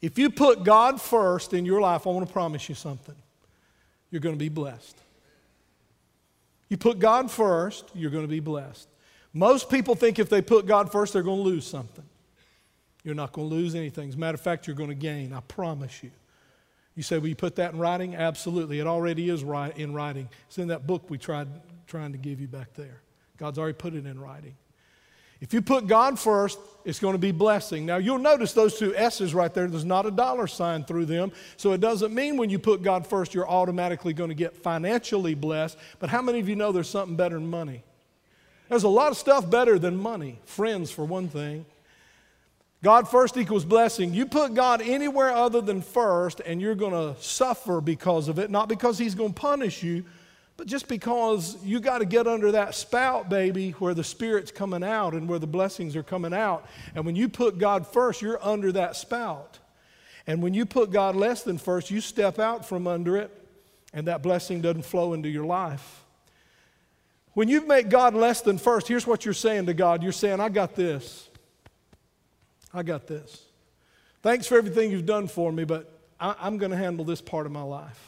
If you put God first in your life, I want to promise you something. You're going to be blessed. You put God first, you're going to be blessed. Most people think if they put God first, they're going to lose something. You're not going to lose anything. As a matter of fact, you're going to gain. I promise you. You say, Will you put that in writing? Absolutely. It already is in writing. It's in that book we tried trying to give you back there. God's already put it in writing. If you put God first, it's going to be blessing. Now, you'll notice those two S's right there, there's not a dollar sign through them. So it doesn't mean when you put God first, you're automatically going to get financially blessed. But how many of you know there's something better than money? There's a lot of stuff better than money. Friends, for one thing. God first equals blessing. You put God anywhere other than first, and you're going to suffer because of it, not because He's going to punish you, but just because you got to get under that spout, baby, where the Spirit's coming out and where the blessings are coming out. And when you put God first, you're under that spout. And when you put God less than first, you step out from under it, and that blessing doesn't flow into your life. When you make God less than first, here's what you're saying to God you're saying, I got this. I got this. Thanks for everything you've done for me, but I, am going to handle this part of my life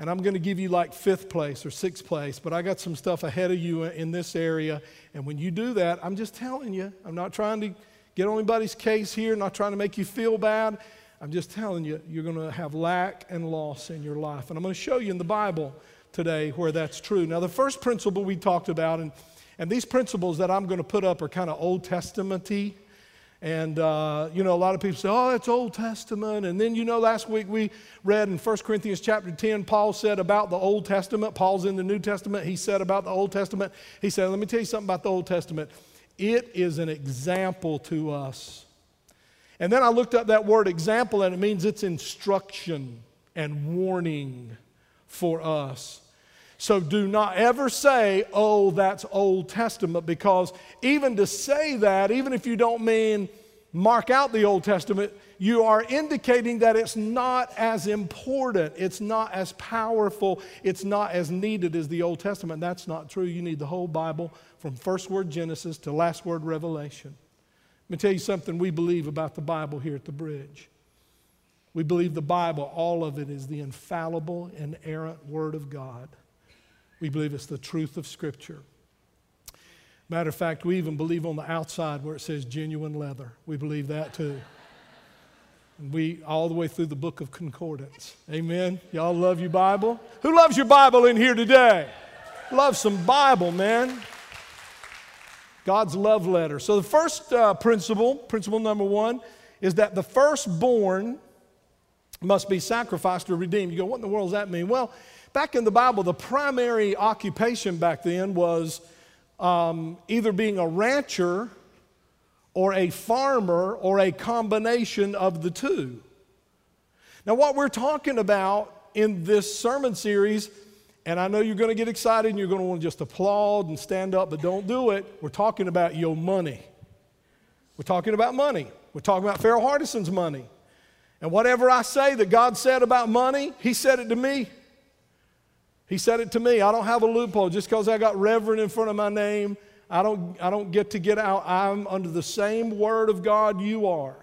and I'm going to give you like fifth place or sixth place, but I got some stuff ahead of you in this area. And when you do that, I'm just telling you, I'm not trying to get on anybody's case here, not trying to make you feel bad. I'm just telling you, you're going to have lack and loss in your life. And I'm going to show you in the Bible today where that's true. Now, the first principle we talked about, and, and these principles that I'm going to put up are kind of Old Testamenty. And, uh, you know, a lot of people say, oh, that's Old Testament. And then, you know, last week we read in 1 Corinthians chapter 10, Paul said about the Old Testament. Paul's in the New Testament. He said about the Old Testament, he said, let me tell you something about the Old Testament. It is an example to us. And then I looked up that word example, and it means it's instruction and warning for us. So do not ever say, oh, that's Old Testament, because even to say that, even if you don't mean mark out the Old Testament, you are indicating that it's not as important, it's not as powerful, it's not as needed as the Old Testament. That's not true. You need the whole Bible from first word Genesis to last word Revelation. Let me tell you something we believe about the Bible here at the bridge. We believe the Bible, all of it, is the infallible, inerrant Word of God. We believe it's the truth of Scripture. Matter of fact, we even believe on the outside where it says genuine leather. We believe that too. And we all the way through the book of concordance. Amen. Y'all love your Bible? Who loves your Bible in here today? Love some Bible, man. God's love letter. So the first uh, principle, principle number one, is that the firstborn must be sacrificed or redeemed. You go, what in the world does that mean? Well, Back in the Bible, the primary occupation back then was um, either being a rancher or a farmer or a combination of the two. Now, what we're talking about in this sermon series, and I know you're going to get excited and you're going to want to just applaud and stand up, but don't do it. We're talking about your money. We're talking about money. We're talking about Farrell Hardison's money. And whatever I say that God said about money, He said it to me. He said it to me. I don't have a loophole. Just because I got Reverend in front of my name, I don't, I don't get to get out. I'm under the same word of God you are.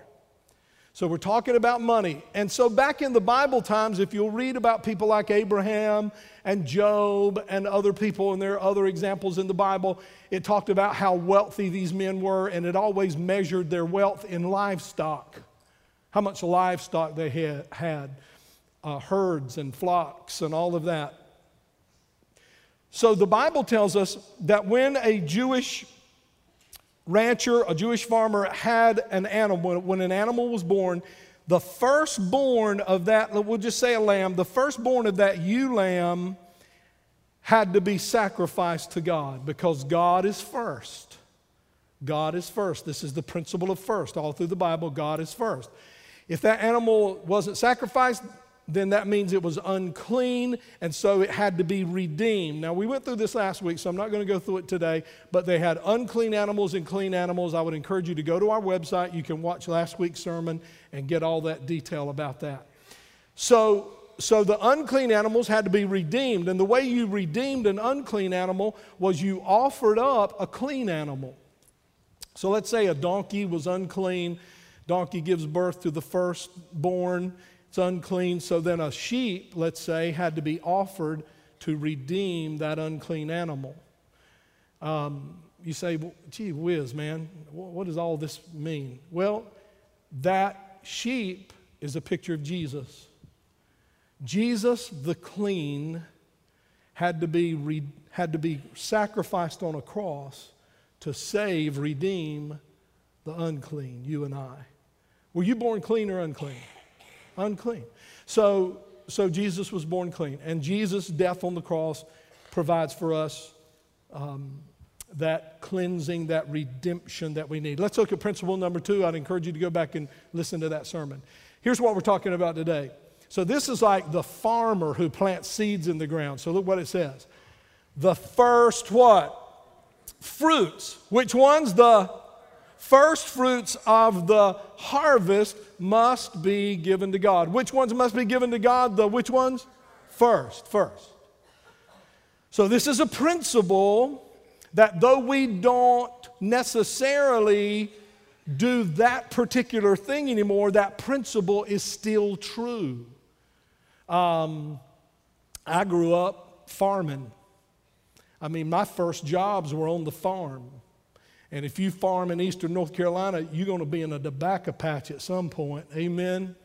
So we're talking about money. And so back in the Bible times, if you'll read about people like Abraham and Job and other people, and there are other examples in the Bible, it talked about how wealthy these men were, and it always measured their wealth in livestock, how much livestock they had, uh, herds and flocks and all of that. So the Bible tells us that when a Jewish rancher, a Jewish farmer had an animal, when an animal was born, the firstborn of that, we'll just say a lamb, the firstborn of that ewe lamb had to be sacrificed to God because God is first. God is first. This is the principle of first. All through the Bible, God is first. If that animal wasn't sacrificed, then that means it was unclean, and so it had to be redeemed. Now, we went through this last week, so I'm not going to go through it today, but they had unclean animals and clean animals. I would encourage you to go to our website. You can watch last week's sermon and get all that detail about that. So, so the unclean animals had to be redeemed, and the way you redeemed an unclean animal was you offered up a clean animal. So let's say a donkey was unclean donkey gives birth to the firstborn, it's unclean. So then a sheep, let's say, had to be offered to redeem that unclean animal. Um, you say, well, gee whiz, man, what does all this mean? Well, that sheep is a picture of Jesus. Jesus, the clean, had to be, re- had to be sacrificed on a cross to save, redeem the unclean, you and I. Were you born clean or unclean? Unclean. So, so Jesus was born clean, and Jesus' death on the cross provides for us um, that cleansing, that redemption that we need. Let's look at principle number two. I'd encourage you to go back and listen to that sermon. Here's what we're talking about today. So, this is like the farmer who plants seeds in the ground. So, look what it says. The first what? Fruits. Which ones? The first fruits of the harvest must be given to God. Which ones must be given to God? The which ones? First, first. So, this is a principle that though we don't necessarily do that particular thing anymore, that principle is still true. Um, I grew up farming. I mean, my first jobs were on the farm. And if you farm in eastern North Carolina, you're going to be in a tobacco patch at some point. Amen.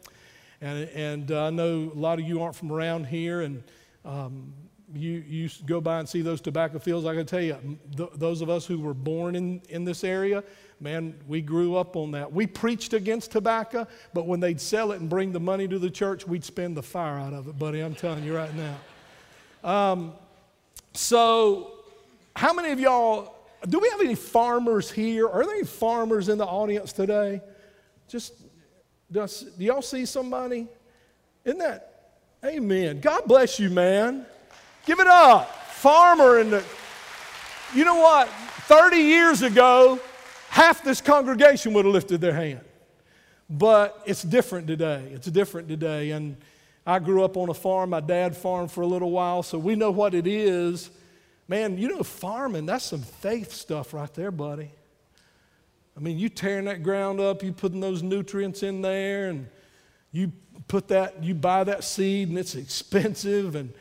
And, and uh, I know a lot of you aren't from around here, and um, you, you go by and see those tobacco fields. I can tell you, th- those of us who were born in, in this area, man, we grew up on that. We preached against tobacco, but when they'd sell it and bring the money to the church, we'd spend the fire out of it, buddy. I'm telling you right now. Um, so, how many of y'all, do we have any farmers here? Are there any farmers in the audience today? Just, does, do y'all see somebody? Isn't that, amen. God bless you, man. Give it up. Farmer and the, you know what? 30 years ago, half this congregation would have lifted their hand. But it's different today. It's different today. And I grew up on a farm. My dad farmed for a little while, so we know what it is. Man, you know, farming, that's some faith stuff right there, buddy. I mean, you tearing that ground up, you putting those nutrients in there, and you put that, you buy that seed, and it's expensive, and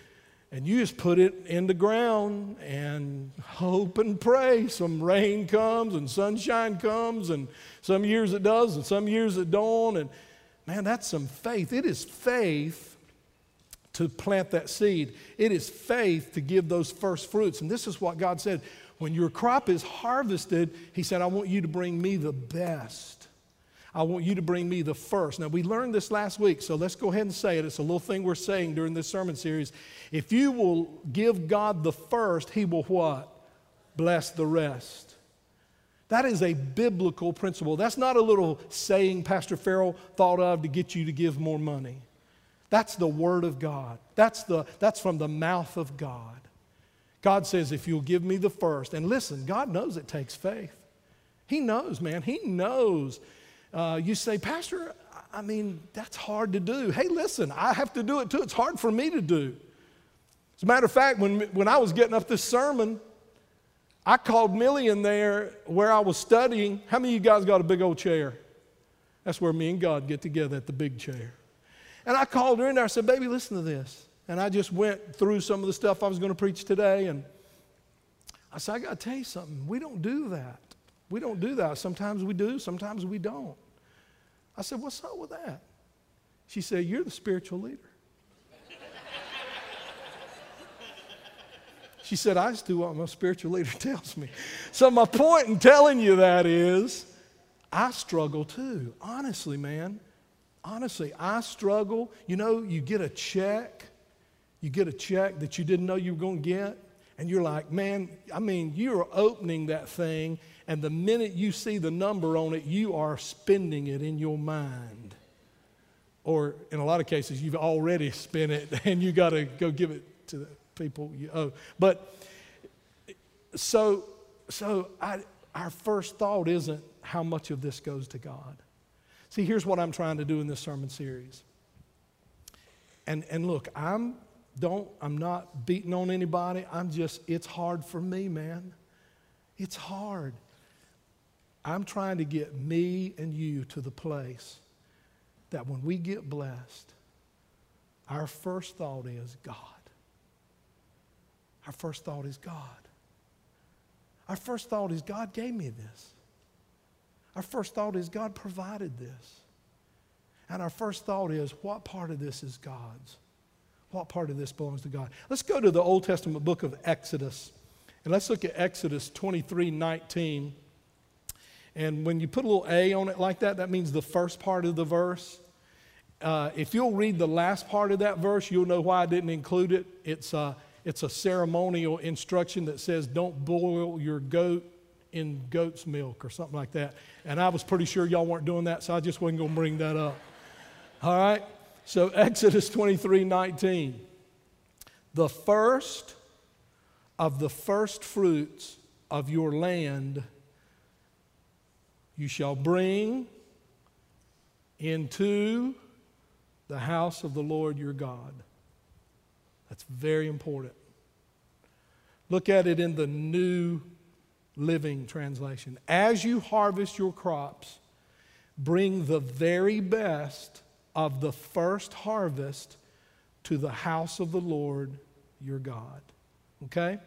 and you just put it in the ground and hope and pray some rain comes and sunshine comes and some years it does and some years it don't and man that's some faith it is faith to plant that seed it is faith to give those first fruits and this is what god said when your crop is harvested he said i want you to bring me the best I want you to bring me the first. Now, we learned this last week, so let's go ahead and say it. It's a little thing we're saying during this sermon series. If you will give God the first, He will what? Bless the rest. That is a biblical principle. That's not a little saying Pastor Farrell thought of to get you to give more money. That's the Word of God. That's, the, that's from the mouth of God. God says, if you'll give me the first, and listen, God knows it takes faith. He knows, man. He knows uh, you say, Pastor, I mean, that's hard to do. Hey, listen, I have to do it too. It's hard for me to do. As a matter of fact, when, when I was getting up this sermon, I called Millie in there where I was studying. How many of you guys got a big old chair? That's where me and God get together at the big chair. And I called her in there. I said, Baby, listen to this. And I just went through some of the stuff I was going to preach today. And I said, I got to tell you something. We don't do that. We don't do that. Sometimes we do, sometimes we don't. I said, What's up with that? She said, You're the spiritual leader. she said, I just do what my spiritual leader tells me. So, my point in telling you that is, I struggle too. Honestly, man. Honestly, I struggle. You know, you get a check, you get a check that you didn't know you were going to get, and you're like, man, I mean, you're opening that thing and the minute you see the number on it, you are spending it in your mind. Or in a lot of cases, you've already spent it and you got to go give it to the people you owe. But so, so I, our first thought isn't how much of this goes to God. See, here's what I'm trying to do in this sermon series. And, and look, I'm don't I'm not beating on anybody. I'm just it's hard for me, man. It's hard. I'm trying to get me and you to the place that when we get blessed, our first thought is God. Our first thought is God. Our first thought is God gave me this. Our first thought is God provided this. And our first thought is what part of this is God's? What part of this belongs to God? Let's go to the Old Testament book of Exodus. And let's look at Exodus 23 19. And when you put a little A on it like that, that means the first part of the verse. Uh, if you'll read the last part of that verse, you'll know why I didn't include it. It's a, it's a ceremonial instruction that says, don't boil your goat in goat's milk or something like that. And I was pretty sure y'all weren't doing that, so I just wasn't going to bring that up. All right? So, Exodus 23 19. The first of the first fruits of your land you shall bring into the house of the Lord your God. That's very important. Look at it in the New Living Translation. As you harvest your crops, bring the very best of the first harvest to the house of the Lord your God. Okay?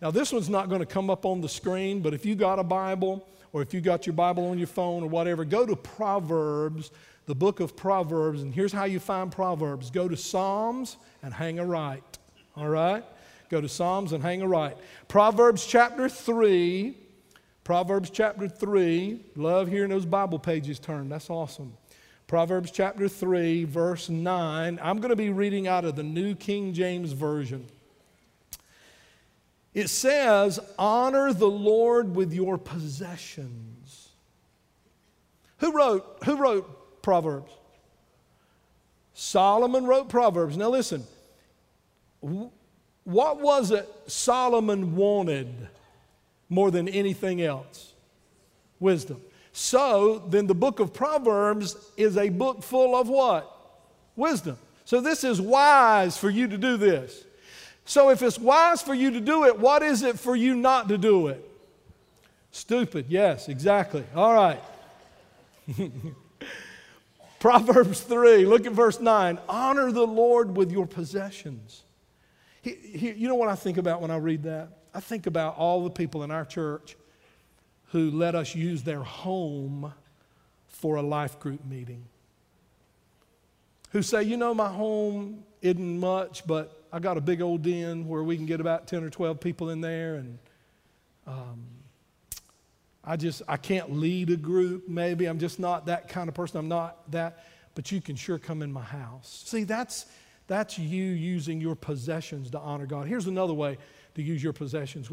Now, this one's not going to come up on the screen, but if you got a Bible or if you got your Bible on your phone or whatever, go to Proverbs, the book of Proverbs, and here's how you find Proverbs go to Psalms and hang a right. All right? Go to Psalms and hang a right. Proverbs chapter 3. Proverbs chapter 3. Love hearing those Bible pages turn. That's awesome. Proverbs chapter 3, verse 9. I'm going to be reading out of the New King James Version. It says, Honor the Lord with your possessions. Who wrote, who wrote Proverbs? Solomon wrote Proverbs. Now listen, what was it Solomon wanted more than anything else? Wisdom. So then the book of Proverbs is a book full of what? Wisdom. So this is wise for you to do this. So if it's wise for you to do it, what is it for you not to do it? Stupid. Yes, exactly. All right. Proverbs 3, look at verse 9. Honor the Lord with your possessions. He, he, you know what I think about when I read that? I think about all the people in our church who let us use their home for a life group meeting. Who say, you know, my home isn't much, but I got a big old den where we can get about 10 or 12 people in there. And um, I just, I can't lead a group, maybe. I'm just not that kind of person. I'm not that, but you can sure come in my house. See, that's, that's you using your possessions to honor God. Here's another way to use your possessions.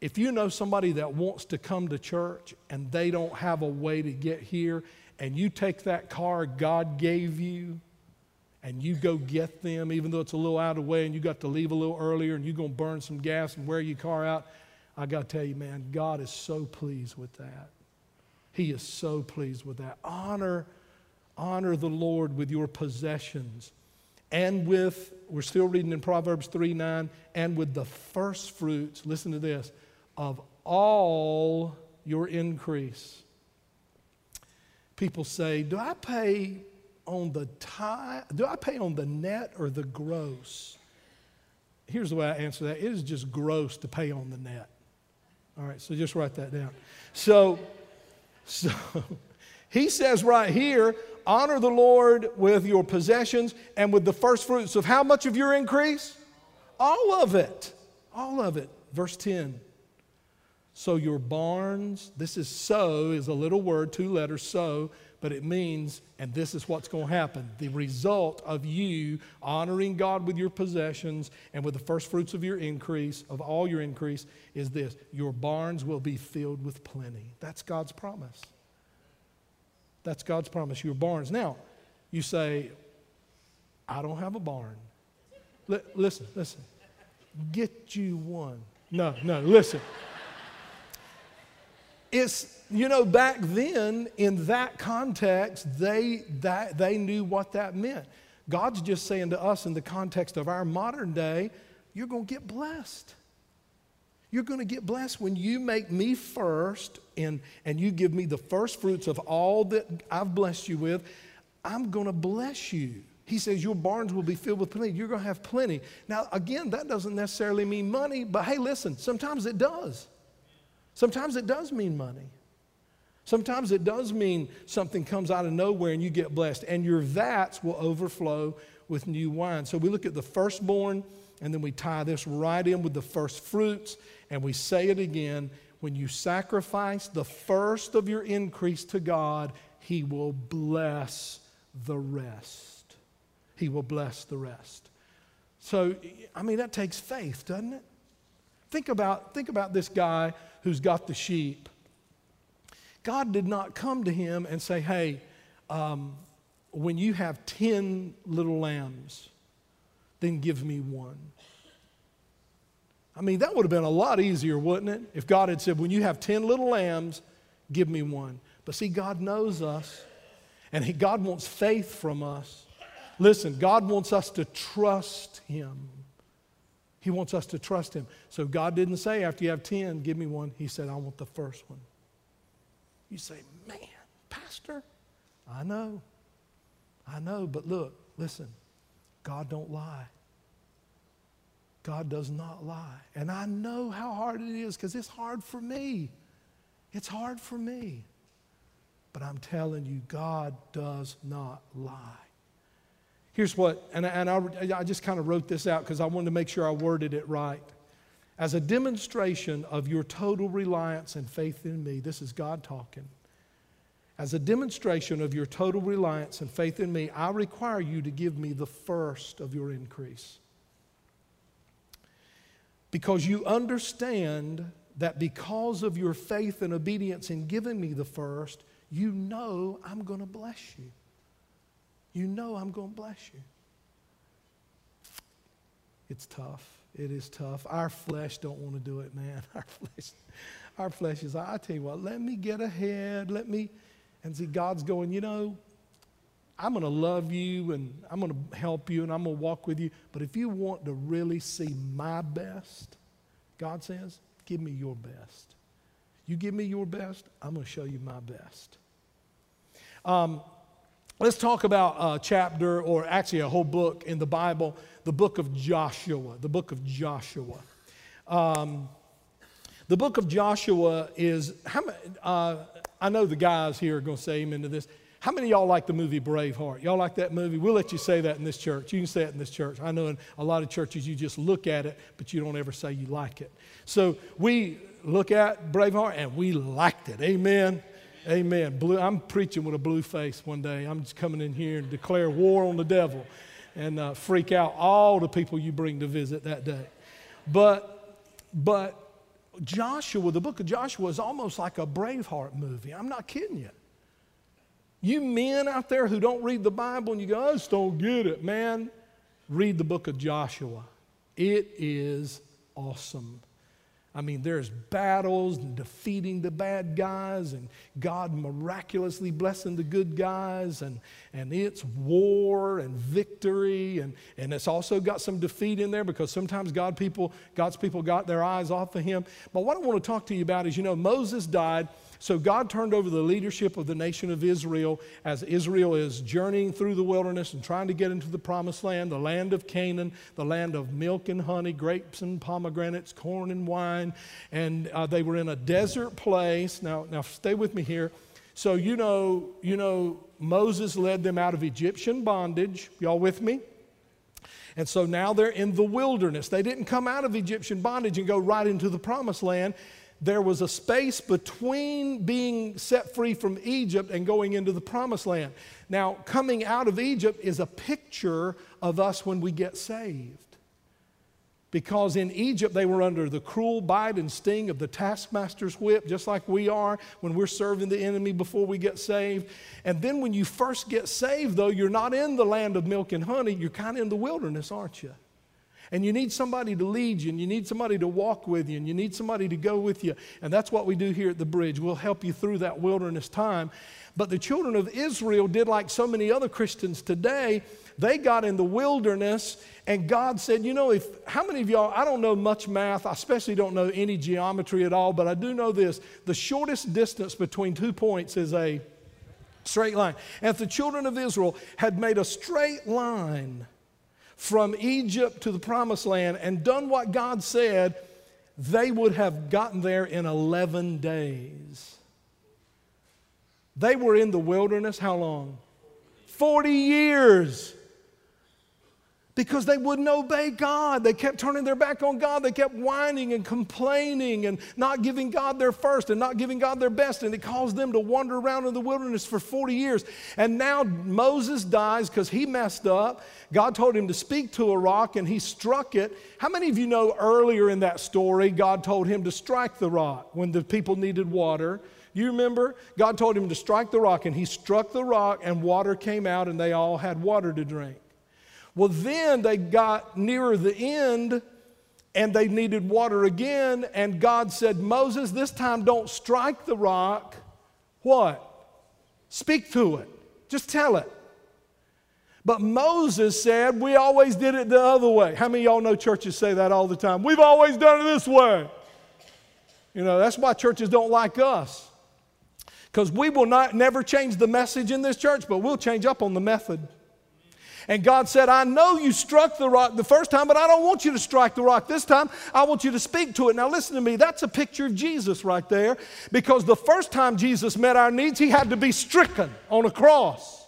If you know somebody that wants to come to church and they don't have a way to get here, and you take that car God gave you and you go get them, even though it's a little out of the way and you got to leave a little earlier and you're going to burn some gas and wear your car out, I got to tell you, man, God is so pleased with that. He is so pleased with that. Honor, honor the Lord with your possessions and with, we're still reading in Proverbs 3 9, and with the first fruits, listen to this, of all your increase. People say, Do I pay on the tie? Do I pay on the net or the gross? Here's the way I answer that it is just gross to pay on the net. All right, so just write that down. So, so he says right here, honor the Lord with your possessions and with the first fruits of how much of your increase? All of it. All of it. Verse 10. So your barns, this is so, is a little word, two letters, so but it means, and this is what's going to happen the result of you honoring God with your possessions and with the first fruits of your increase, of all your increase, is this your barns will be filled with plenty. That's God's promise. That's God's promise, your barns. Now, you say, I don't have a barn. L- listen, listen. Get you one. No, no, listen. It's you know, back then, in that context, they, that, they knew what that meant. God's just saying to us, in the context of our modern day, you're going to get blessed. You're going to get blessed when you make me first and, and you give me the first fruits of all that I've blessed you with. I'm going to bless you. He says, Your barns will be filled with plenty. You're going to have plenty. Now, again, that doesn't necessarily mean money, but hey, listen, sometimes it does. Sometimes it does mean money. Sometimes it does mean something comes out of nowhere and you get blessed, and your vats will overflow with new wine. So we look at the firstborn, and then we tie this right in with the first fruits, and we say it again. When you sacrifice the first of your increase to God, He will bless the rest. He will bless the rest. So, I mean, that takes faith, doesn't it? Think about, think about this guy who's got the sheep. God did not come to him and say, hey, um, when you have 10 little lambs, then give me one. I mean, that would have been a lot easier, wouldn't it? If God had said, when you have 10 little lambs, give me one. But see, God knows us, and he, God wants faith from us. Listen, God wants us to trust Him. He wants us to trust Him. So God didn't say, after you have 10, give me one. He said, I want the first one. You say, man, Pastor, I know. I know, but look, listen, God don't lie. God does not lie. And I know how hard it is because it's hard for me. It's hard for me. But I'm telling you, God does not lie. Here's what, and, and I, I just kind of wrote this out because I wanted to make sure I worded it right. As a demonstration of your total reliance and faith in me, this is God talking. As a demonstration of your total reliance and faith in me, I require you to give me the first of your increase. Because you understand that because of your faith and obedience in giving me the first, you know I'm going to bless you. You know I'm going to bless you. It's tough. It is tough. Our flesh don't want to do it, man. Our flesh, our flesh is, I tell you what, let me get ahead. Let me, and see, God's going, you know, I'm going to love you and I'm going to help you and I'm going to walk with you. But if you want to really see my best, God says, give me your best. You give me your best, I'm going to show you my best. Um, let's talk about a chapter, or actually a whole book in the Bible, the book of Joshua. The book of Joshua. Um, the book of Joshua is, how, uh, I know the guys here are going to say amen to this. How many of y'all like the movie Braveheart? Y'all like that movie? We'll let you say that in this church. You can say it in this church. I know in a lot of churches you just look at it, but you don't ever say you like it. So we look at Braveheart and we liked it. Amen. Amen. Blue, I'm preaching with a blue face one day. I'm just coming in here and declare war on the devil and uh, freak out all the people you bring to visit that day. But, but Joshua, the book of Joshua, is almost like a Braveheart movie. I'm not kidding you. You men out there who don't read the Bible and you go, I just don't get it, man, read the book of Joshua. It is awesome. I mean, there's battles and defeating the bad guys, and God miraculously blessing the good guys, and, and it's war and victory, and, and it's also got some defeat in there because sometimes God people, God's people got their eyes off of him. But what I want to talk to you about is, you know, Moses died so God turned over the leadership of the nation of Israel as Israel is journeying through the wilderness and trying to get into the promised land, the land of Canaan, the land of milk and honey, grapes and pomegranates, corn and wine. And uh, they were in a desert place. Now, now stay with me here. So you know, you know, Moses led them out of Egyptian bondage. Y'all with me? And so now they're in the wilderness. They didn't come out of Egyptian bondage and go right into the promised land there was a space between being set free from Egypt and going into the promised land. Now, coming out of Egypt is a picture of us when we get saved. Because in Egypt, they were under the cruel bite and sting of the taskmaster's whip, just like we are when we're serving the enemy before we get saved. And then when you first get saved, though, you're not in the land of milk and honey, you're kind of in the wilderness, aren't you? And you need somebody to lead you, and you need somebody to walk with you, and you need somebody to go with you. And that's what we do here at the bridge. We'll help you through that wilderness time. But the children of Israel did like so many other Christians today. They got in the wilderness, and God said, You know, if how many of y'all, I don't know much math, I especially don't know any geometry at all, but I do know this the shortest distance between two points is a straight line. And if the children of Israel had made a straight line, from Egypt to the promised land and done what God said, they would have gotten there in 11 days. They were in the wilderness how long? 40 years because they wouldn't obey God. They kept turning their back on God. They kept whining and complaining and not giving God their first and not giving God their best. And it caused them to wander around in the wilderness for 40 years. And now Moses dies because he messed up. God told him to speak to a rock and he struck it. How many of you know earlier in that story, God told him to strike the rock when the people needed water? You remember? God told him to strike the rock and he struck the rock and water came out and they all had water to drink. Well, then they got nearer the end and they needed water again. And God said, Moses, this time don't strike the rock. What? Speak to it. Just tell it. But Moses said, We always did it the other way. How many y'all know churches say that all the time? We've always done it this way. You know, that's why churches don't like us. Because we will not never change the message in this church, but we'll change up on the method. And God said, I know you struck the rock the first time, but I don't want you to strike the rock this time. I want you to speak to it. Now, listen to me. That's a picture of Jesus right there because the first time Jesus met our needs, he had to be stricken on a cross.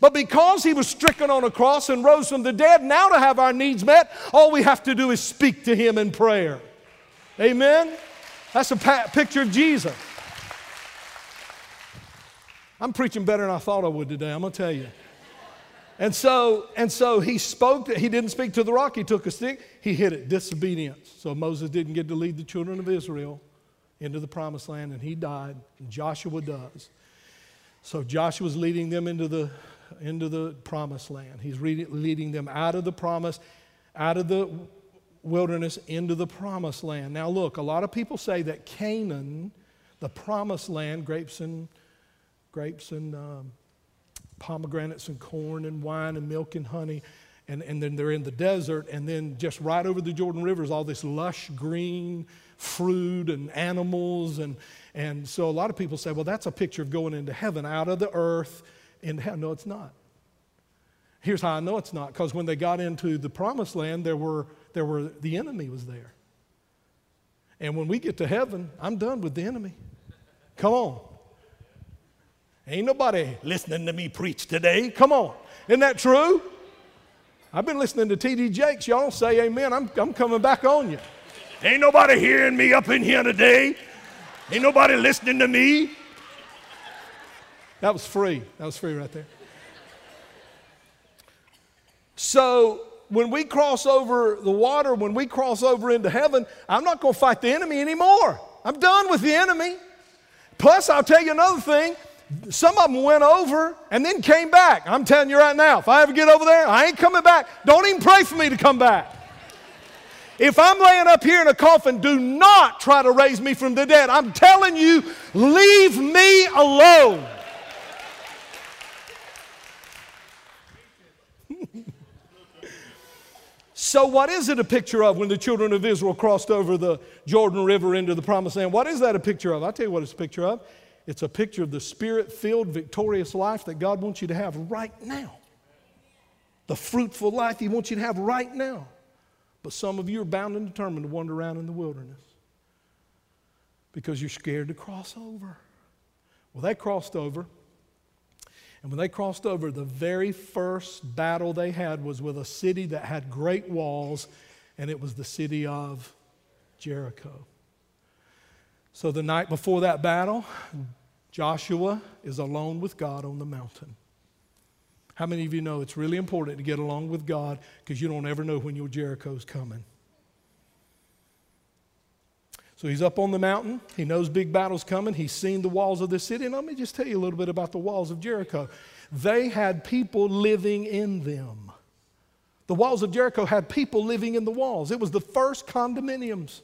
But because he was stricken on a cross and rose from the dead, now to have our needs met, all we have to do is speak to him in prayer. Amen? That's a pa- picture of Jesus. I'm preaching better than I thought I would today, I'm going to tell you. And so, and so he spoke, he didn't speak to the rock, he took a stick, he hit it, disobedience. So Moses didn't get to lead the children of Israel into the promised land, and he died, and Joshua does. So Joshua's leading them into the, into the promised land. He's leading them out of the promise, out of the wilderness into the promised land. Now, look, a lot of people say that Canaan, the promised land, grapes and grapes and um, pomegranates and corn and wine and milk and honey. And, and then they're in the desert, and then just right over the Jordan River is all this lush green fruit and animals. And, and so a lot of people say, well, that's a picture of going into heaven, out of the earth heaven. No, it's not. Here's how I know it's not because when they got into the promised land, there were, there were, the enemy was there. And when we get to heaven, I'm done with the enemy. Come on. Ain't nobody listening to me preach today. Come on. Isn't that true? I've been listening to T.D. Jakes. Y'all say amen. I'm, I'm coming back on you. Ain't nobody hearing me up in here today. Ain't nobody listening to me. That was free. That was free right there. So when we cross over the water, when we cross over into heaven, I'm not going to fight the enemy anymore. I'm done with the enemy. Plus, I'll tell you another thing some of them went over and then came back. I'm telling you right now, if I ever get over there, I ain't coming back. Don't even pray for me to come back. If I'm laying up here in a coffin, do not try to raise me from the dead. I'm telling you, leave me alone. so, what is it a picture of when the children of Israel crossed over the Jordan River into the promised land? What is that a picture of? I'll tell you what it's a picture of. It's a picture of the spirit filled, victorious life that God wants you to have right now. The fruitful life He wants you to have right now. But some of you are bound and determined to wander around in the wilderness because you're scared to cross over. Well, they crossed over. And when they crossed over, the very first battle they had was with a city that had great walls, and it was the city of Jericho. So the night before that battle, Joshua is alone with God on the mountain. How many of you know it's really important to get along with God because you don't ever know when your Jericho's coming? So he's up on the mountain. He knows big battle's coming. He's seen the walls of the city. And let me just tell you a little bit about the walls of Jericho. They had people living in them. The walls of Jericho had people living in the walls. It was the first condominiums.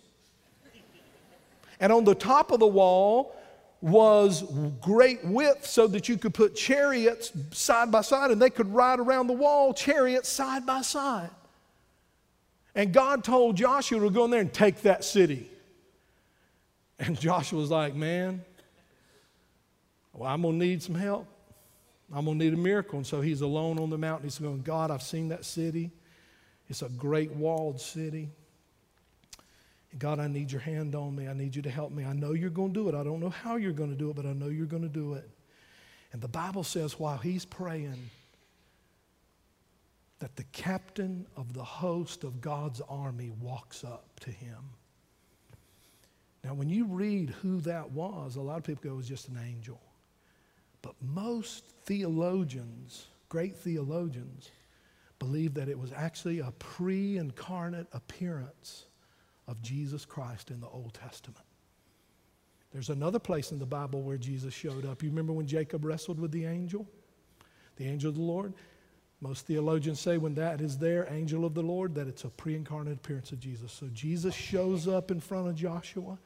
And on the top of the wall was great width so that you could put chariots side by side and they could ride around the wall, chariots side by side. And God told Joshua to go in there and take that city. And Joshua was like, Man, well, I'm going to need some help. I'm going to need a miracle. And so he's alone on the mountain. He's going, God, I've seen that city. It's a great walled city. God, I need your hand on me. I need you to help me. I know you're going to do it. I don't know how you're going to do it, but I know you're going to do it. And the Bible says while he's praying, that the captain of the host of God's army walks up to him. Now, when you read who that was, a lot of people go, it was just an angel. But most theologians, great theologians, believe that it was actually a pre incarnate appearance of Jesus Christ in the Old Testament. There's another place in the Bible where Jesus showed up. You remember when Jacob wrestled with the angel? The angel of the Lord? Most theologians say when that is there, angel of the Lord, that it's a pre incarnate appearance of Jesus. So Jesus shows up in front of Joshua,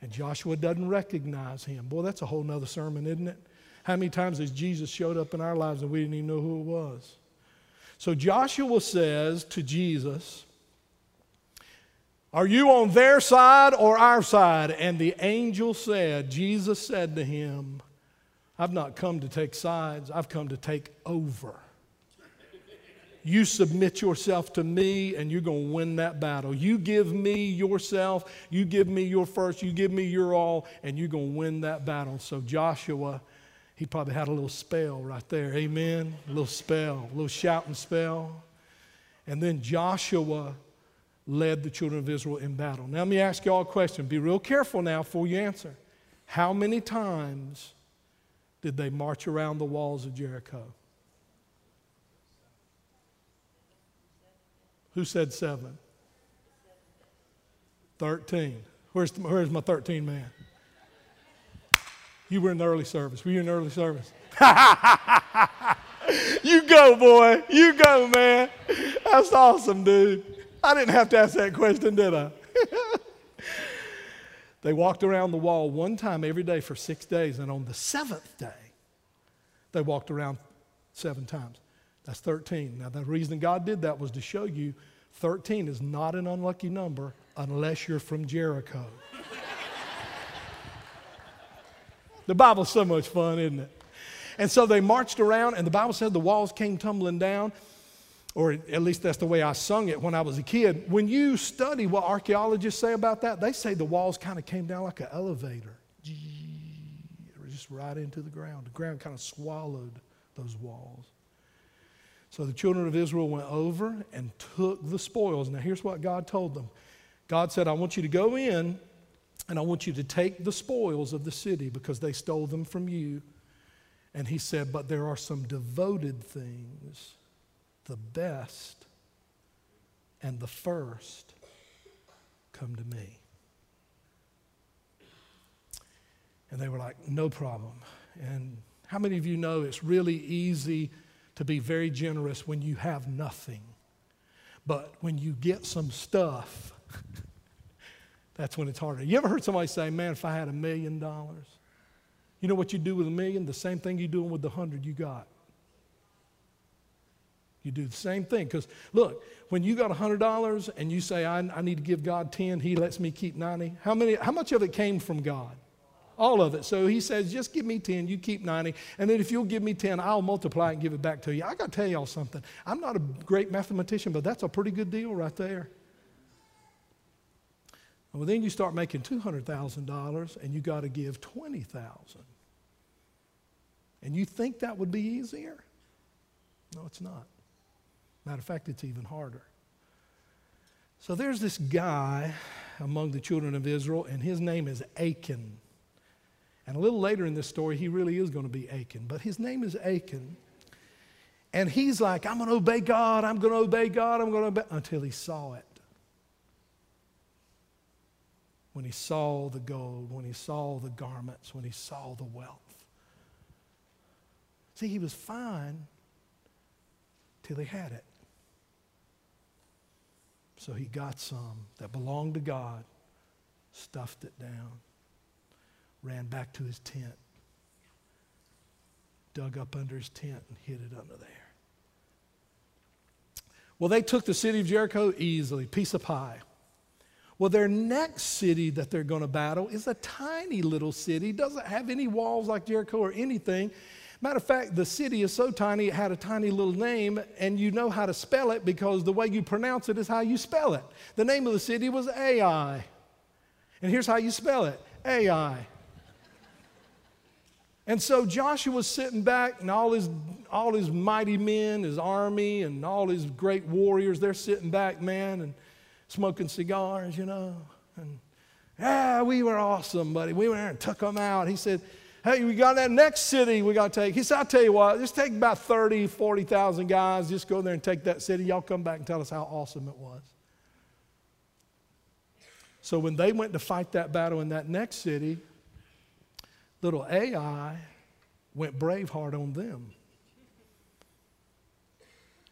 and Joshua doesn't recognize him. Boy, that's a whole nother sermon, isn't it? How many times has Jesus showed up in our lives and we didn't even know who it was? So Joshua says to Jesus, Are you on their side or our side? And the angel said, Jesus said to him, I've not come to take sides, I've come to take over. You submit yourself to me and you're going to win that battle. You give me yourself, you give me your first, you give me your all, and you're going to win that battle. So Joshua, he probably had a little spell right there. Amen. A little spell, a little shouting spell. And then Joshua led the children of Israel in battle. Now, let me ask you all a question. Be real careful now before you answer. How many times did they march around the walls of Jericho? Who said seven? 13. Where's, where's my 13 man? You were in the early service. Were you in the early service? you go, boy. You go, man. That's awesome, dude. I didn't have to ask that question, did I? they walked around the wall one time every day for six days, and on the seventh day, they walked around seven times. That's 13. Now, the reason God did that was to show you 13 is not an unlucky number unless you're from Jericho. the Bible's so much fun, isn't it? And so they marched around, and the Bible said the walls came tumbling down, or at least that's the way I sung it when I was a kid. When you study what archaeologists say about that, they say the walls kind of came down like an elevator, just right into the ground. The ground kind of swallowed those walls. So the children of Israel went over and took the spoils. Now, here's what God told them God said, I want you to go in and I want you to take the spoils of the city because they stole them from you. And he said, But there are some devoted things, the best and the first come to me. And they were like, No problem. And how many of you know it's really easy? to be very generous when you have nothing. But when you get some stuff, that's when it's harder. You ever heard somebody say, Man, if I had a million dollars, you know what you do with a million? The same thing you're doing with the hundred you got. You do the same thing. Because look, when you got $100 and you say, I, I need to give God 10, He lets me keep 90, how, many, how much of it came from God? all of it. So he says, just give me 10, you keep 90, and then if you'll give me 10, I'll multiply and give it back to you. I got to tell y'all something. I'm not a great mathematician, but that's a pretty good deal right there. Well, then you start making $200,000 and you got to give 20,000. And you think that would be easier? No, it's not. Matter of fact, it's even harder. So there's this guy among the children of Israel, and his name is Achan. And a little later in this story, he really is going to be Achan. But his name is Achan. And he's like, I'm going to obey God, I'm going to obey God, I'm going to obey, until he saw it. When he saw the gold, when he saw the garments, when he saw the wealth. See, he was fine till he had it. So he got some that belonged to God, stuffed it down, ran back to his tent, dug up under his tent, and hid it under there. Well, they took the city of Jericho easily, piece of pie. Well, their next city that they're going to battle is a tiny little city, doesn't have any walls like Jericho or anything. Matter of fact, the city is so tiny, it had a tiny little name, and you know how to spell it because the way you pronounce it is how you spell it. The name of the city was Ai. And here's how you spell it Ai. And so Joshua's sitting back, and all his, all his mighty men, his army, and all his great warriors, they're sitting back, man, and smoking cigars, you know. And, yeah, we were awesome, buddy. We went there and took them out. He said, Hey, we got that next city we got to take. He said, I'll tell you what, just take about 30, 40,000 guys, just go there and take that city. Y'all come back and tell us how awesome it was. So when they went to fight that battle in that next city, little Ai went braveheart on them.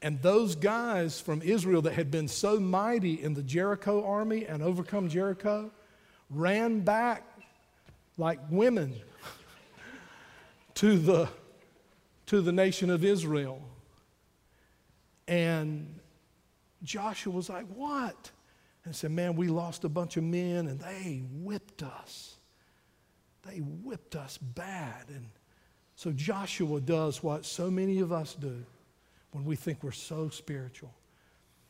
And those guys from Israel that had been so mighty in the Jericho army and overcome Jericho ran back like women to the, to the nation of Israel. And Joshua was like, What? And said, Man, we lost a bunch of men and they whipped us. They whipped us bad. And so Joshua does what so many of us do when we think we're so spiritual.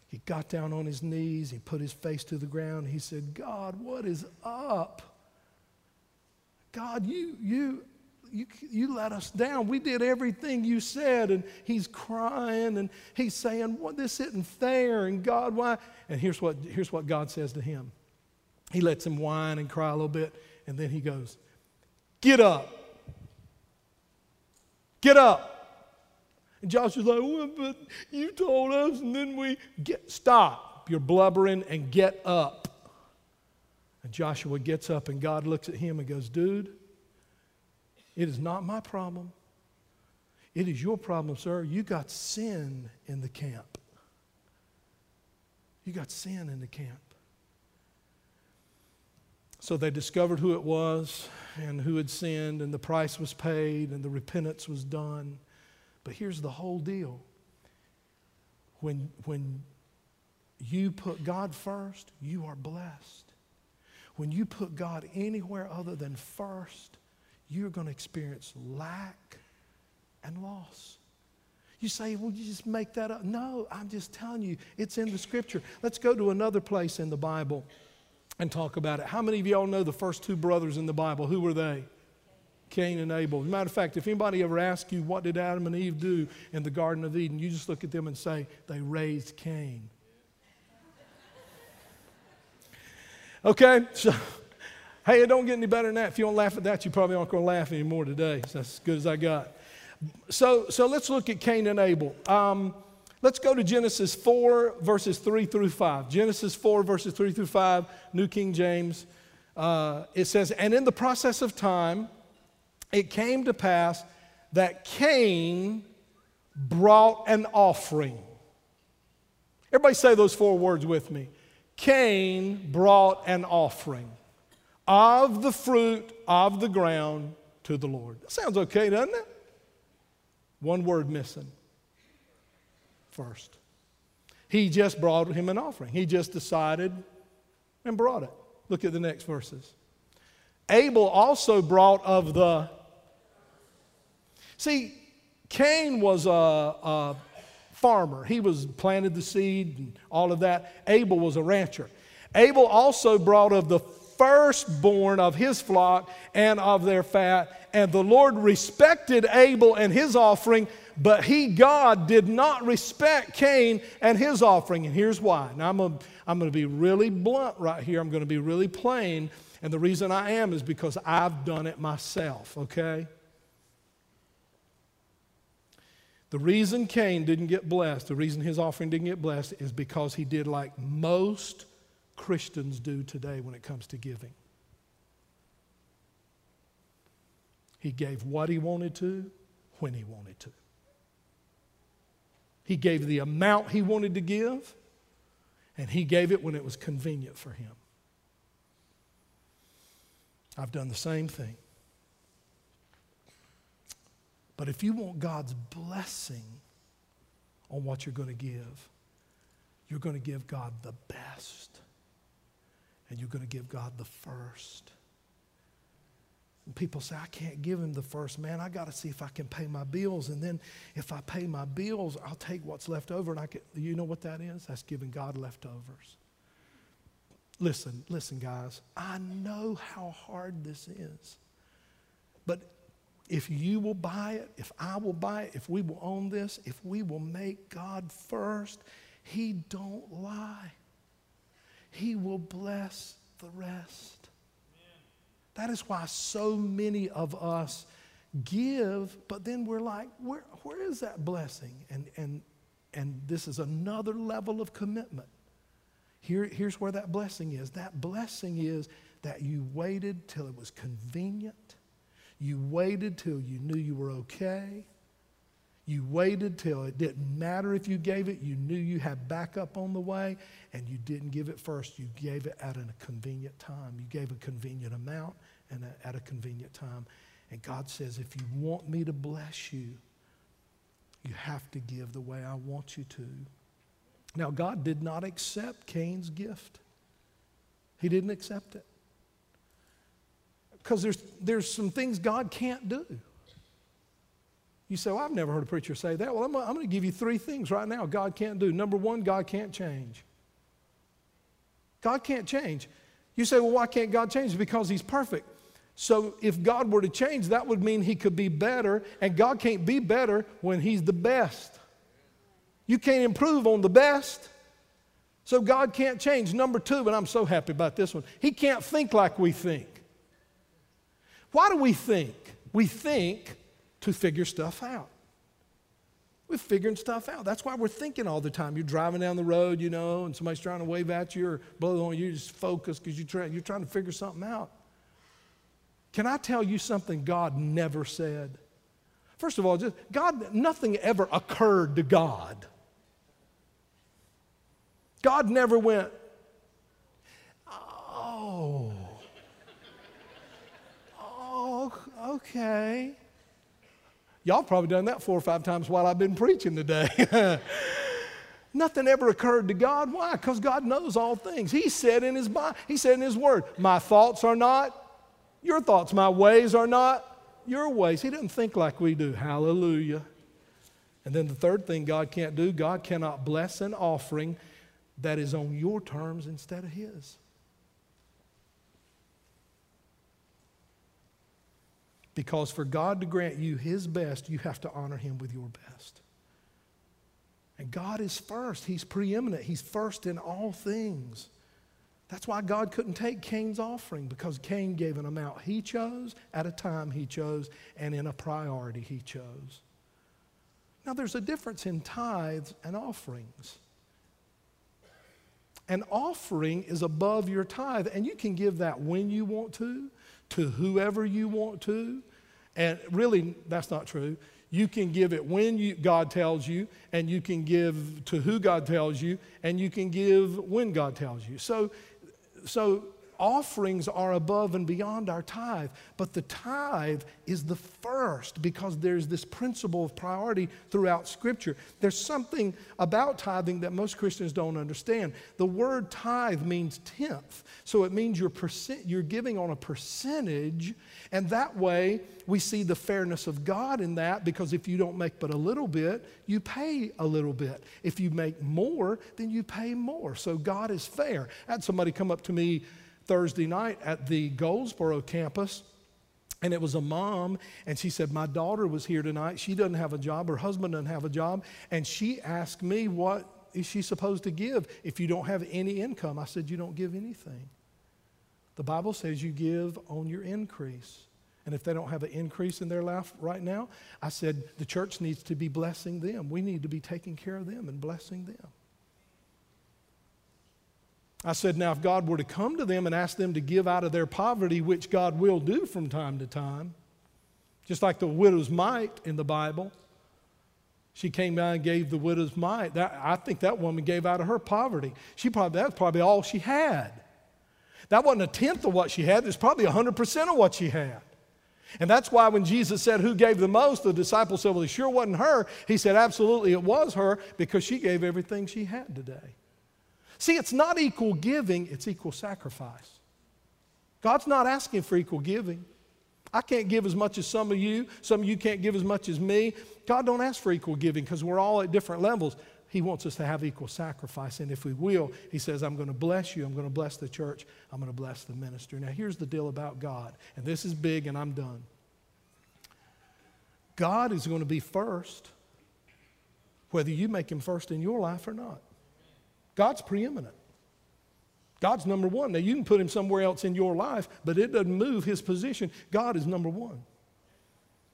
He got down on his knees, he put his face to the ground, he said, God, what is up? God, you, you, you, you let us down. We did everything you said. And he's crying and he's saying, What this isn't fair. And God, why? And here's what, here's what God says to him. He lets him whine and cry a little bit, and then he goes, Get up. Get up. And Joshua's like, well, but you told us, and then we get stop. You're blubbering and get up. And Joshua gets up, and God looks at him and goes, Dude, it is not my problem. It is your problem, sir. You got sin in the camp. You got sin in the camp. So they discovered who it was and who had sinned, and the price was paid, and the repentance was done. But here's the whole deal when, when you put God first, you are blessed. When you put God anywhere other than first, you're going to experience lack and loss. You say, well, you just make that up. No, I'm just telling you, it's in the scripture. Let's go to another place in the Bible and talk about it. How many of y'all know the first two brothers in the Bible? Who were they? Cain and Abel. As a matter of fact, if anybody ever asks you, what did Adam and Eve do in the Garden of Eden, you just look at them and say, they raised Cain. Okay, so Hey, it don't get any better than that. If you don't laugh at that, you probably aren't going to laugh anymore today. So that's as good as I got. So, so let's look at Cain and Abel. Um, let's go to Genesis 4, verses 3 through 5. Genesis 4, verses 3 through 5, New King James. Uh, it says, And in the process of time, it came to pass that Cain brought an offering. Everybody say those four words with me. Cain brought an offering of the fruit of the ground to the Lord. That sounds okay, doesn't it? One word missing. First. He just brought him an offering. He just decided and brought it. Look at the next verses. Abel also brought of the. See, Cain was a, a farmer. He was planted the seed and all of that. Abel was a rancher. Abel also brought of the firstborn of his flock and of their fat. And the Lord respected Abel and his offering, but he, God, did not respect Cain and his offering. And here's why. Now, I'm going I'm to be really blunt right here. I'm going to be really plain. And the reason I am is because I've done it myself, okay? The reason Cain didn't get blessed, the reason his offering didn't get blessed, is because he did like most Christians do today when it comes to giving. He gave what he wanted to, when he wanted to. He gave the amount he wanted to give, And he gave it when it was convenient for him. I've done the same thing. But if you want God's blessing on what you're going to give, you're going to give God the best. And you're going to give God the first. And people say, I can't give him the first. Man, I got to see if I can pay my bills. And then if I pay my bills, I'll take what's left over. And I can, you know what that is? That's giving God leftovers. Listen, listen, guys. I know how hard this is. But if you will buy it, if I will buy it, if we will own this, if we will make God first, he don't lie. He will bless the rest. That is why so many of us give, but then we're like, where, where is that blessing? And, and, and this is another level of commitment. Here, here's where that blessing is that blessing is that you waited till it was convenient, you waited till you knew you were okay. You waited till it didn't matter if you gave it. You knew you had backup on the way, and you didn't give it first. You gave it at a convenient time. You gave a convenient amount and a, at a convenient time. And God says, if you want me to bless you, you have to give the way I want you to. Now, God did not accept Cain's gift, He didn't accept it. Because there's, there's some things God can't do. You say, Well, I've never heard a preacher say that. Well, I'm, I'm going to give you three things right now God can't do. Number one, God can't change. God can't change. You say, Well, why can't God change? Because He's perfect. So if God were to change, that would mean He could be better, and God can't be better when He's the best. You can't improve on the best. So God can't change. Number two, and I'm so happy about this one, He can't think like we think. Why do we think? We think to figure stuff out. We're figuring stuff out. That's why we're thinking all the time. You're driving down the road, you know, and somebody's trying to wave at you or blow on you. Just focus because you're trying, you're trying to figure something out. Can I tell you something God never said? First of all, just God, nothing ever occurred to God. God never went, oh, oh, okay. Y'all probably done that four or five times while I've been preaching today. Nothing ever occurred to God. Why? Because God knows all things. He said in his He said in his word, My thoughts are not your thoughts, my ways are not your ways. He doesn't think like we do. Hallelujah. And then the third thing God can't do, God cannot bless an offering that is on your terms instead of his. Because for God to grant you His best, you have to honor Him with your best. And God is first, He's preeminent, He's first in all things. That's why God couldn't take Cain's offering, because Cain gave an amount he chose, at a time he chose, and in a priority he chose. Now, there's a difference in tithes and offerings. An offering is above your tithe, and you can give that when you want to, to whoever you want to. And really, that's not true. You can give it when you, God tells you, and you can give to who God tells you, and you can give when God tells you. So, so offerings are above and beyond our tithe, but the tithe is the first because there's this principle of priority throughout Scripture. There's something about tithing that most Christians don't understand. The word tithe means tenth, so it means you're, percent, you're giving on a percentage, and that way we see the fairness of God in that because if you don't make but a little bit, you pay a little bit. If you make more, then you pay more. So God is fair. I had somebody come up to me Thursday night at the Goldsboro campus. And it was a mom, and she said, My daughter was here tonight. She doesn't have a job, her husband doesn't have a job. And she asked me, What is she supposed to give if you don't have any income? I said, You don't give anything. The Bible says you give on your increase. And if they don't have an increase in their life right now, I said, The church needs to be blessing them. We need to be taking care of them and blessing them. I said, now, if God were to come to them and ask them to give out of their poverty, which God will do from time to time, just like the widow's mite in the Bible, She came down and gave the widow's mite. That, I think that woman gave out of her poverty. She probably, that's probably all she had. That wasn't a tenth of what she had, it's probably 100% of what she had. And that's why when Jesus said, Who gave the most? the disciples said, Well, it sure wasn't her. He said, Absolutely, it was her because she gave everything she had today. See, it's not equal giving, it's equal sacrifice. God's not asking for equal giving. I can't give as much as some of you. Some of you can't give as much as me. God don't ask for equal giving because we're all at different levels. He wants us to have equal sacrifice. And if we will, He says, I'm going to bless you. I'm going to bless the church. I'm going to bless the minister. Now, here's the deal about God. And this is big, and I'm done. God is going to be first, whether you make Him first in your life or not. God's preeminent. God's number one. Now, you can put him somewhere else in your life, but it doesn't move his position. God is number one.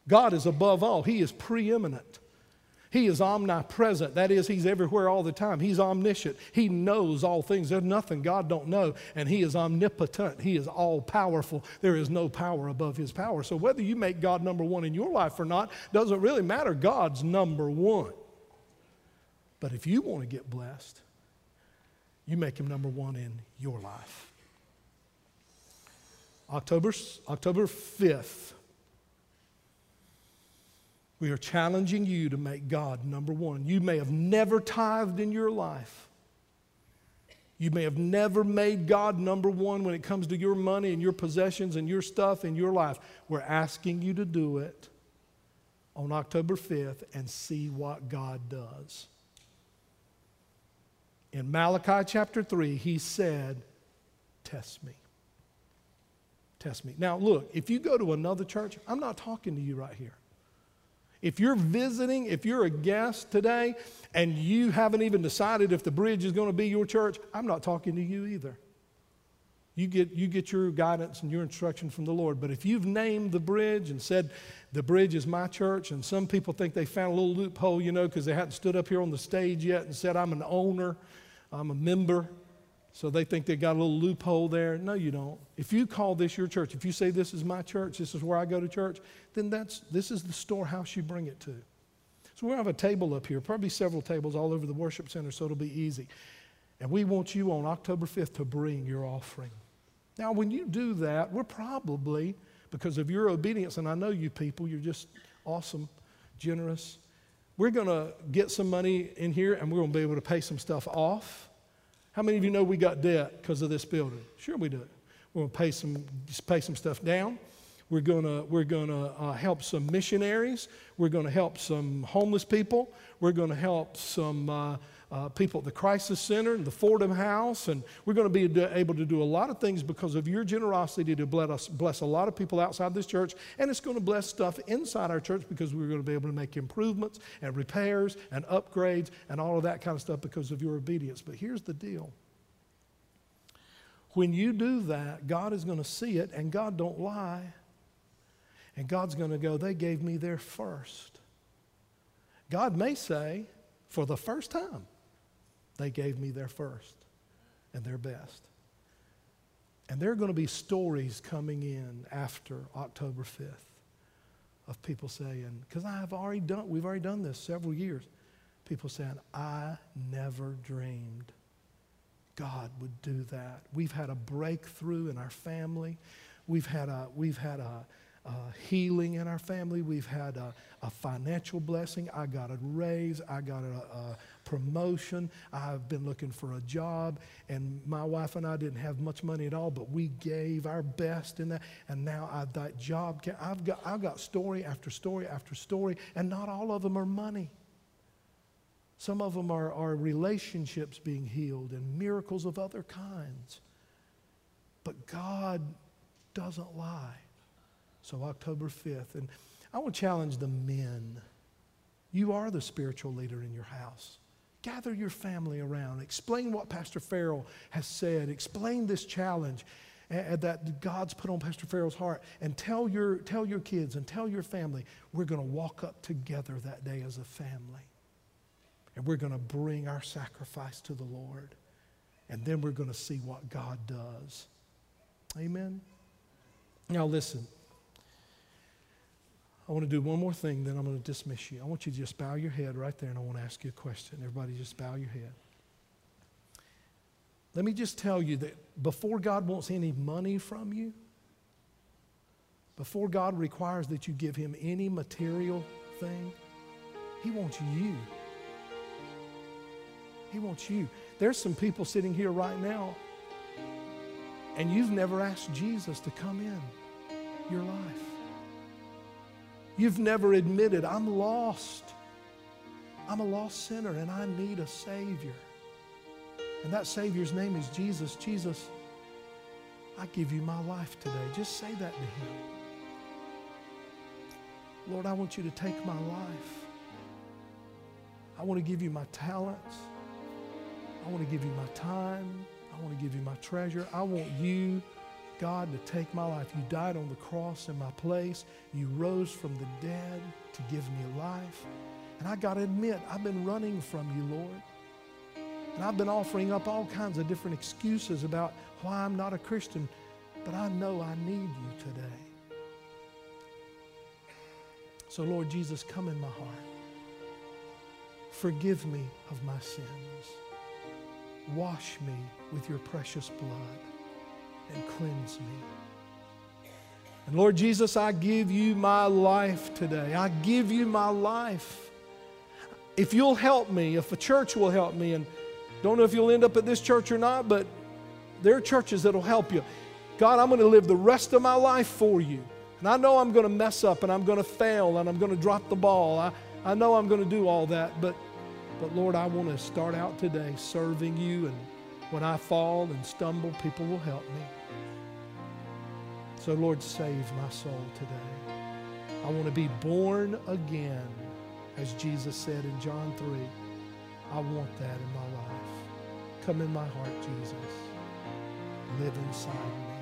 God is above all, he is preeminent. He is omnipresent. That is, he's everywhere all the time. He's omniscient. He knows all things. There's nothing God don't know. And he is omnipotent. He is all powerful. There is no power above his power. So whether you make God number one in your life or not doesn't really matter. God's number one. But if you want to get blessed, you make him number one in your life. October, October 5th, we are challenging you to make God number one. You may have never tithed in your life. You may have never made God number one when it comes to your money and your possessions and your stuff in your life. We're asking you to do it on October 5th and see what God does. In Malachi chapter 3, he said, Test me. Test me. Now, look, if you go to another church, I'm not talking to you right here. If you're visiting, if you're a guest today, and you haven't even decided if the bridge is going to be your church, I'm not talking to you either. You get, you get your guidance and your instruction from the Lord. But if you've named the bridge and said, the bridge is my church, and some people think they found a little loophole, you know, because they hadn't stood up here on the stage yet and said, I'm an owner I'm a member. So they think they got a little loophole there. No, you don't. If you call this your church, if you say this is my church, this is where I go to church, then that's this is the storehouse you bring it to. So we have a table up here, probably several tables all over the worship center, so it'll be easy. And we want you on October 5th to bring your offering. Now, when you do that, we're probably, because of your obedience, and I know you people, you're just awesome, generous, we're going to get some money in here and we're going to be able to pay some stuff off. How many of you know we got debt because of this building? Sure, we do. We're going to pay some, just pay some stuff down. We're going to, we're to uh, help some missionaries. We're going to help some homeless people. We're going to help some uh, uh, people at the Crisis Center and the Fordham House. And we're going to be able to do a lot of things because of your generosity to bless, bless a lot of people outside this church. And it's going to bless stuff inside our church because we're going to be able to make improvements and repairs and upgrades and all of that kind of stuff because of your obedience. But here's the deal. When you do that, God is going to see it, and God don't lie. And God's going to go, they gave me their first. God may say, for the first time, they gave me their first and their best. And there are going to be stories coming in after October 5th of people saying, because I have already done, we've already done this several years. People saying, I never dreamed God would do that. We've had a breakthrough in our family. We've had a, we've had a, healing in our family. We've had a, a, financial blessing. I got a raise. I got a, a, promotion. I've been looking for a job. And my wife and I didn't have much money at all, but we gave our best in that. And now I've that job. I've got, I've got story after story after story, and not all of them are money. Some of them are, are relationships being healed and miracles of other kinds. But God doesn't lie. So, October 5th. And I want to challenge the men. You are the spiritual leader in your house. Gather your family around. Explain what Pastor Farrell has said. Explain this challenge eh, eh, that God's put on Pastor Farrell's heart. And tell your, tell your kids and tell your family, we're going to walk up together that day as a family. And we're going to bring our sacrifice to the Lord. And then we're going to see what God does. Amen. Now, listen. I want to do one more thing, then I'm going to dismiss you. I want you to just bow your head right there, and I want to ask you a question. Everybody, just bow your head. Let me just tell you that before God wants any money from you, before God requires that you give Him any material thing, He wants you. He wants you. There's some people sitting here right now, and you've never asked Jesus to come in your life. You've never admitted, I'm lost. I'm a lost sinner and I need a Savior. And that Savior's name is Jesus. Jesus, I give you my life today. Just say that to Him. Lord, I want you to take my life. I want to give you my talents. I want to give you my time. I want to give you my treasure. I want you, God, to take my life. You died on the cross in my place. You rose from the dead to give me life. And I got to admit, I've been running from you, Lord. And I've been offering up all kinds of different excuses about why I'm not a Christian. But I know I need you today. So, Lord Jesus, come in my heart. Forgive me of my sins. Wash me with your precious blood and cleanse me. And Lord Jesus, I give you my life today. I give you my life. If you'll help me, if a church will help me, and don't know if you'll end up at this church or not, but there are churches that'll help you. God, I'm going to live the rest of my life for you. And I know I'm going to mess up and I'm going to fail and I'm going to drop the ball. I, I know I'm going to do all that, but but Lord, I want to start out today serving you, and when I fall and stumble, people will help me. So, Lord, save my soul today. I want to be born again, as Jesus said in John 3. I want that in my life. Come in my heart, Jesus. Live inside me.